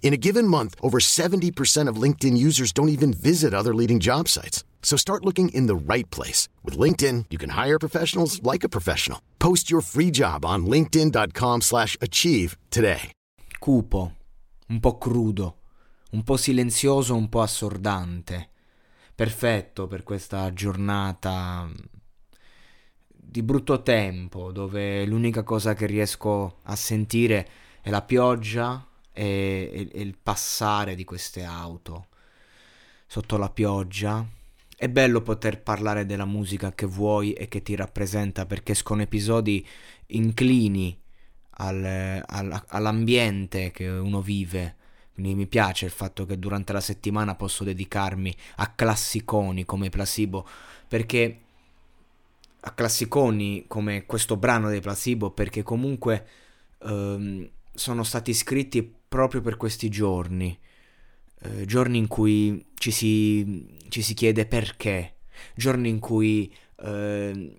In a given month, over 70% of LinkedIn users don't even visit other leading job sites. So start looking in the right place. With LinkedIn, you can hire professionals like a professional. Post your free job on linkedin.com slash achieve today. Cupo, un po' crudo, un po' silenzioso, un po' assordante. Perfetto per questa giornata di brutto tempo, dove l'unica cosa che riesco a sentire è la pioggia e, e, il passare di queste auto sotto la pioggia. È bello poter parlare della musica che vuoi e che ti rappresenta perché escono episodi inclini al, al, all'ambiente che uno vive. Quindi mi piace il fatto che durante la settimana posso dedicarmi a classiconi come Placebo perché a classiconi come questo brano dei Placebo perché comunque ehm, sono stati scritti proprio per questi giorni, eh, giorni in cui ci si, ci si, chiede perché, giorni in cui eh,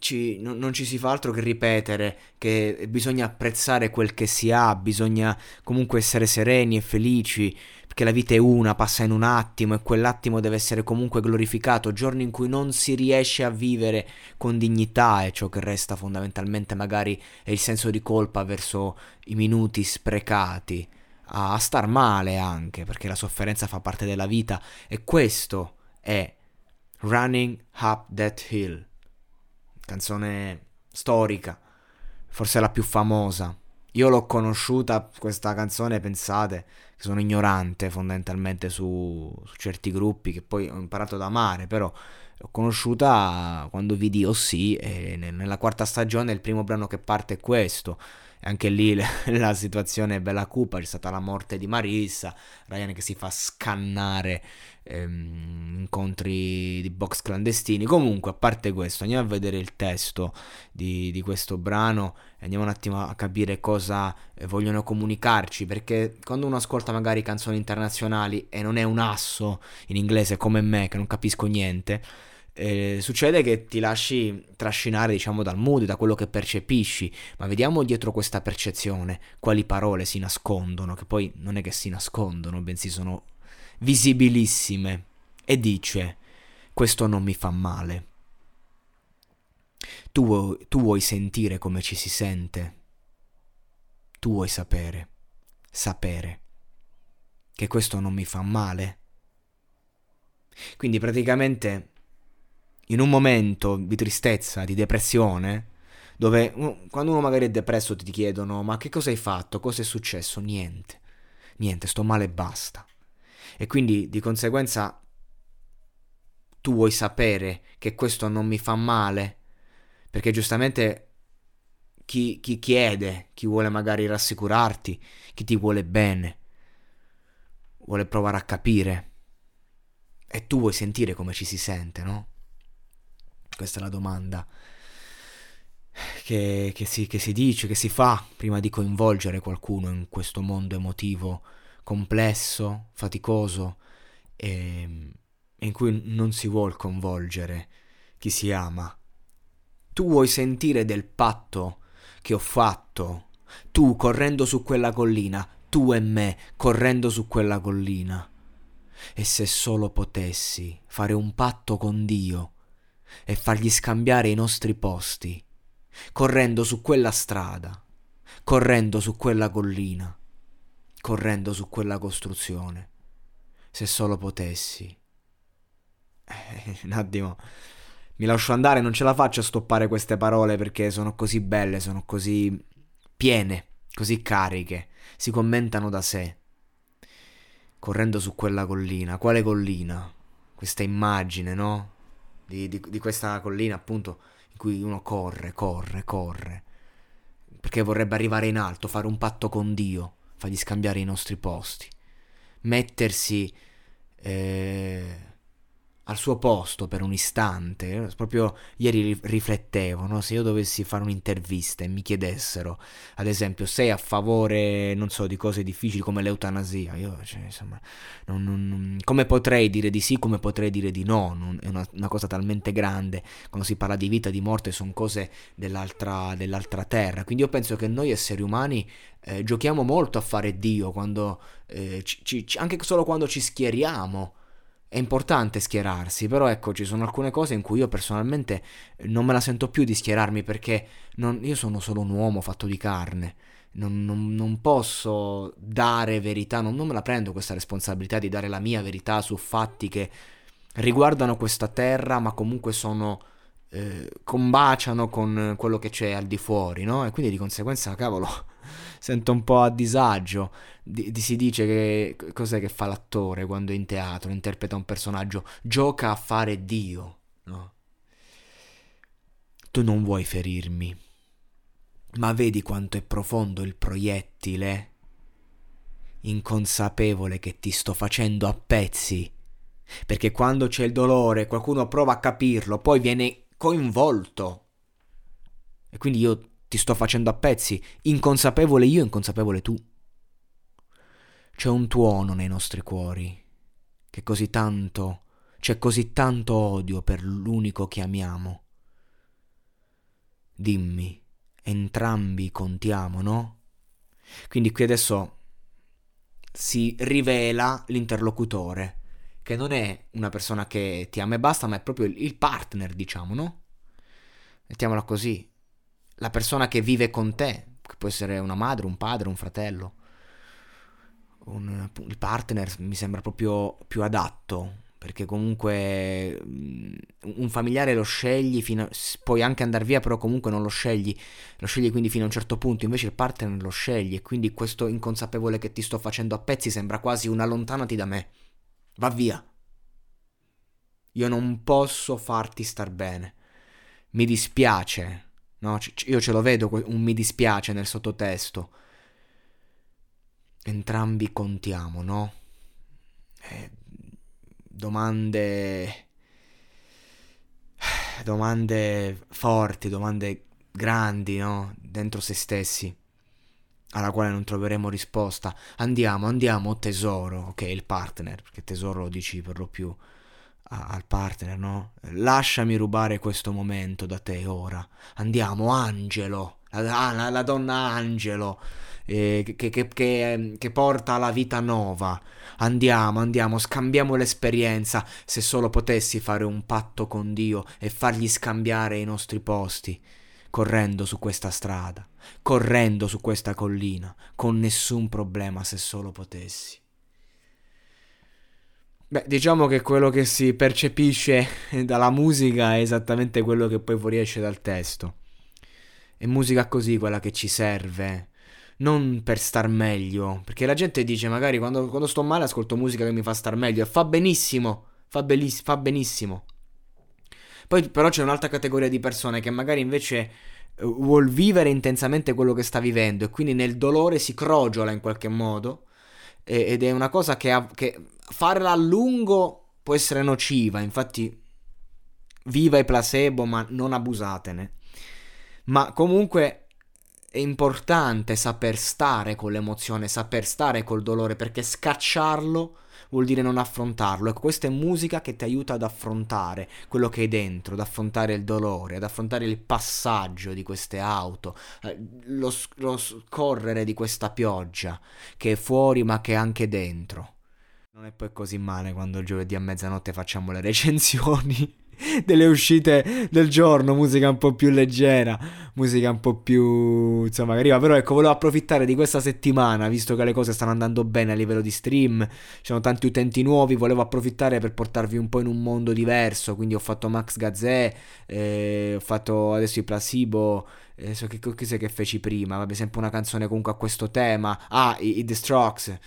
ci, no, non ci si fa altro che ripetere che bisogna apprezzare quel che si ha, bisogna comunque essere sereni e felici, perché la vita è una, passa in un attimo e quell'attimo deve essere comunque glorificato, giorni in cui non si riesce a vivere con dignità e ciò che resta fondamentalmente magari è il senso di colpa verso i minuti sprecati, a star male anche, perché la sofferenza fa parte della vita e questo è Running Up That Hill canzone storica, forse la più famosa. Io l'ho conosciuta, questa canzone, pensate, che sono ignorante fondamentalmente su, su certi gruppi che poi ho imparato ad amare, però l'ho conosciuta quando vidi Oh sì, e nella quarta stagione il primo brano che parte è questo. Anche lì la situazione è bella cupa, c'è stata la morte di Marissa, Ryan che si fa scannare ehm, incontri di box clandestini. Comunque, a parte questo, andiamo a vedere il testo di, di questo brano e andiamo un attimo a capire cosa eh, vogliono comunicarci. Perché quando uno ascolta magari canzoni internazionali e non è un asso in inglese come me, che non capisco niente. Eh, succede che ti lasci trascinare, diciamo, dal mood, da quello che percepisci, ma vediamo dietro questa percezione quali parole si nascondono, che poi non è che si nascondono, bensì sono visibilissime e dice questo non mi fa male. Tu, tu vuoi sentire come ci si sente, tu vuoi sapere, sapere che questo non mi fa male. Quindi praticamente in un momento di tristezza, di depressione, dove quando uno magari è depresso ti chiedono ma che cosa hai fatto, cosa è successo? Niente, niente, sto male e basta. E quindi di conseguenza tu vuoi sapere che questo non mi fa male, perché giustamente chi, chi chiede, chi vuole magari rassicurarti, chi ti vuole bene, vuole provare a capire. E tu vuoi sentire come ci si sente, no? Questa è la domanda che, che, si, che si dice, che si fa prima di coinvolgere qualcuno in questo mondo emotivo complesso, faticoso e in cui non si vuol coinvolgere chi si ama. Tu vuoi sentire del patto che ho fatto, tu correndo su quella collina, tu e me correndo su quella collina. E se solo potessi fare un patto con Dio e fargli scambiare i nostri posti, correndo su quella strada, correndo su quella collina, correndo su quella costruzione. Se solo potessi. Un attimo. Mi lascio andare, non ce la faccio a stoppare queste parole perché sono così belle, sono così piene, così cariche, si commentano da sé. Correndo su quella collina, quale collina? Questa immagine, no? Di, di, di questa collina appunto in cui uno corre, corre, corre. Perché vorrebbe arrivare in alto, fare un patto con Dio fargli scambiare i nostri posti. mettersi eh, al suo posto per un istante, proprio ieri riflettevo, no? se io dovessi fare un'intervista e mi chiedessero, ad esempio, sei a favore, non so, di cose difficili come l'eutanasia, io, cioè, insomma, non, non, come potrei dire di sì, come potrei dire di no, non, è una, una, cosa talmente grande, quando si parla di vita, di morte, sono cose dell'altra, dell'altra terra, quindi io penso che noi esseri umani eh, giochiamo molto a fare Dio, quando, eh, ci, ci, anche solo quando ci schieriamo, è importante schierarsi, però ecco, ci sono alcune cose in cui io personalmente non me la sento più di schierarmi perché non, io sono solo un uomo fatto di carne. Non, non, non posso dare verità, non, non, me la prendo questa responsabilità di dare la mia verità su fatti che riguardano questa terra, ma comunque sono. Eh, combaciano con quello che c'è al di fuori, no? E quindi di conseguenza, cavolo, sento un po' a disagio. Di, di, si dice che cos'è che fa l'attore quando è in teatro, interpreta un personaggio, gioca a fare Dio, no? Tu non vuoi ferirmi, ma vedi quanto è profondo il proiettile? Inconsapevole che ti sto facendo a pezzi. Perché quando c'è il dolore, qualcuno prova a capirlo, poi viene coinvolto. E quindi io ti sto facendo a pezzi, inconsapevole io, inconsapevole tu. C'è un tuono nei nostri cuori, che così tanto, c'è così tanto odio per l'unico che amiamo. Dimmi, entrambi contiamo, no? Quindi qui adesso si rivela l'interlocutore, che non è una persona che ti ama e basta, ma è proprio il partner, diciamo, no? Mettiamola così, la persona che vive con te, che può essere una madre, un padre, un fratello. Un, il partner mi sembra proprio più adatto perché comunque mm, un familiare lo scegli, fino a, puoi anche andare via, però comunque non lo scegli, lo scegli quindi fino a un certo punto, invece il partner lo scegli e quindi questo inconsapevole che ti sto facendo a pezzi sembra quasi un allontanati da me, va via. Io non posso farti star bene, mi dispiace, No, io ce lo vedo, un mi dispiace nel sottotesto. Entrambi contiamo, no? Eh, domande... Domande forti, domande grandi, no? Dentro se stessi, alla quale non troveremo risposta. Andiamo, andiamo, tesoro, ok, il partner, perché tesoro lo dici per lo più al partner, no? Lasciami rubare questo momento da te ora. Andiamo, Angelo, la, la, la donna Angelo, eh, che, che, che, che, porta alla vita nuova. Andiamo, andiamo, scambiamo l'esperienza. Se solo potessi fare un patto con Dio e fargli scambiare i nostri posti, correndo su questa strada, correndo su questa collina, con nessun problema se solo potessi. Beh, diciamo che quello che si percepisce dalla musica è esattamente quello che poi fuoriesce dal testo. È musica così quella che ci serve, non per star meglio, perché la gente dice magari quando, quando sto male ascolto musica che mi fa star meglio e fa benissimo, fa, belliss- fa benissimo. Poi però c'è un'altra categoria di persone che magari invece uh, vuol vivere intensamente quello che sta vivendo e quindi nel dolore si crogiola in qualche modo ed è una cosa che, che farla a lungo può essere nociva, infatti viva i placebo ma non abusatene. Ma comunque è importante saper stare con l'emozione, saper stare col dolore perché scacciarlo vuol dire non affrontarlo. Ecco, questa è musica che ti aiuta ad affrontare quello che hai dentro, ad affrontare il dolore, ad affrontare il passaggio di queste auto, eh, lo, lo scorrere di questa pioggia che è fuori ma che è anche dentro. Non è poi così male quando giovedì a mezzanotte facciamo le recensioni delle uscite del giorno, musica un po' più leggera, musica un po' più insomma carina, però ecco, volevo approfittare di questa settimana, visto che le cose stanno andando bene a livello di stream, ci sono tanti utenti nuovi, volevo approfittare per portarvi un po' in un mondo diverso, quindi ho fatto Max Gazzè, eh, ho fatto adesso i Placebo, eh, so che cos'è che feci prima, vabbè, sempre una canzone comunque a questo tema, ah, i, i The Strokes.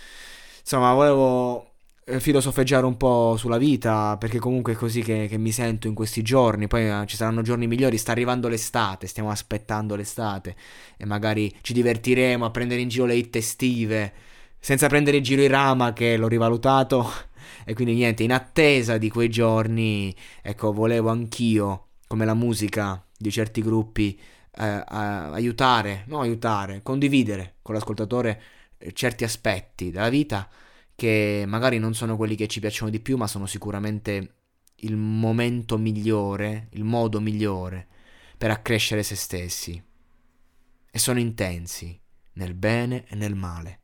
Insomma, volevo filosofeggiare un po' sulla vita, perché comunque è così che, che mi sento in questi giorni, poi eh, ci saranno giorni migliori, sta arrivando l'estate, stiamo aspettando l'estate. E magari ci divertiremo a prendere in giro le hit estive, senza prendere in giro i Rama che l'ho rivalutato. E quindi niente, in attesa di quei giorni, ecco, volevo anch'io, come la musica di certi gruppi, eh, aiutare, no aiutare, condividere con l'ascoltatore eh, certi aspetti della vita che magari non sono quelli che ci piacciono di più, ma sono sicuramente il momento migliore, il modo migliore per accrescere se stessi. E sono intensi, nel bene e nel male.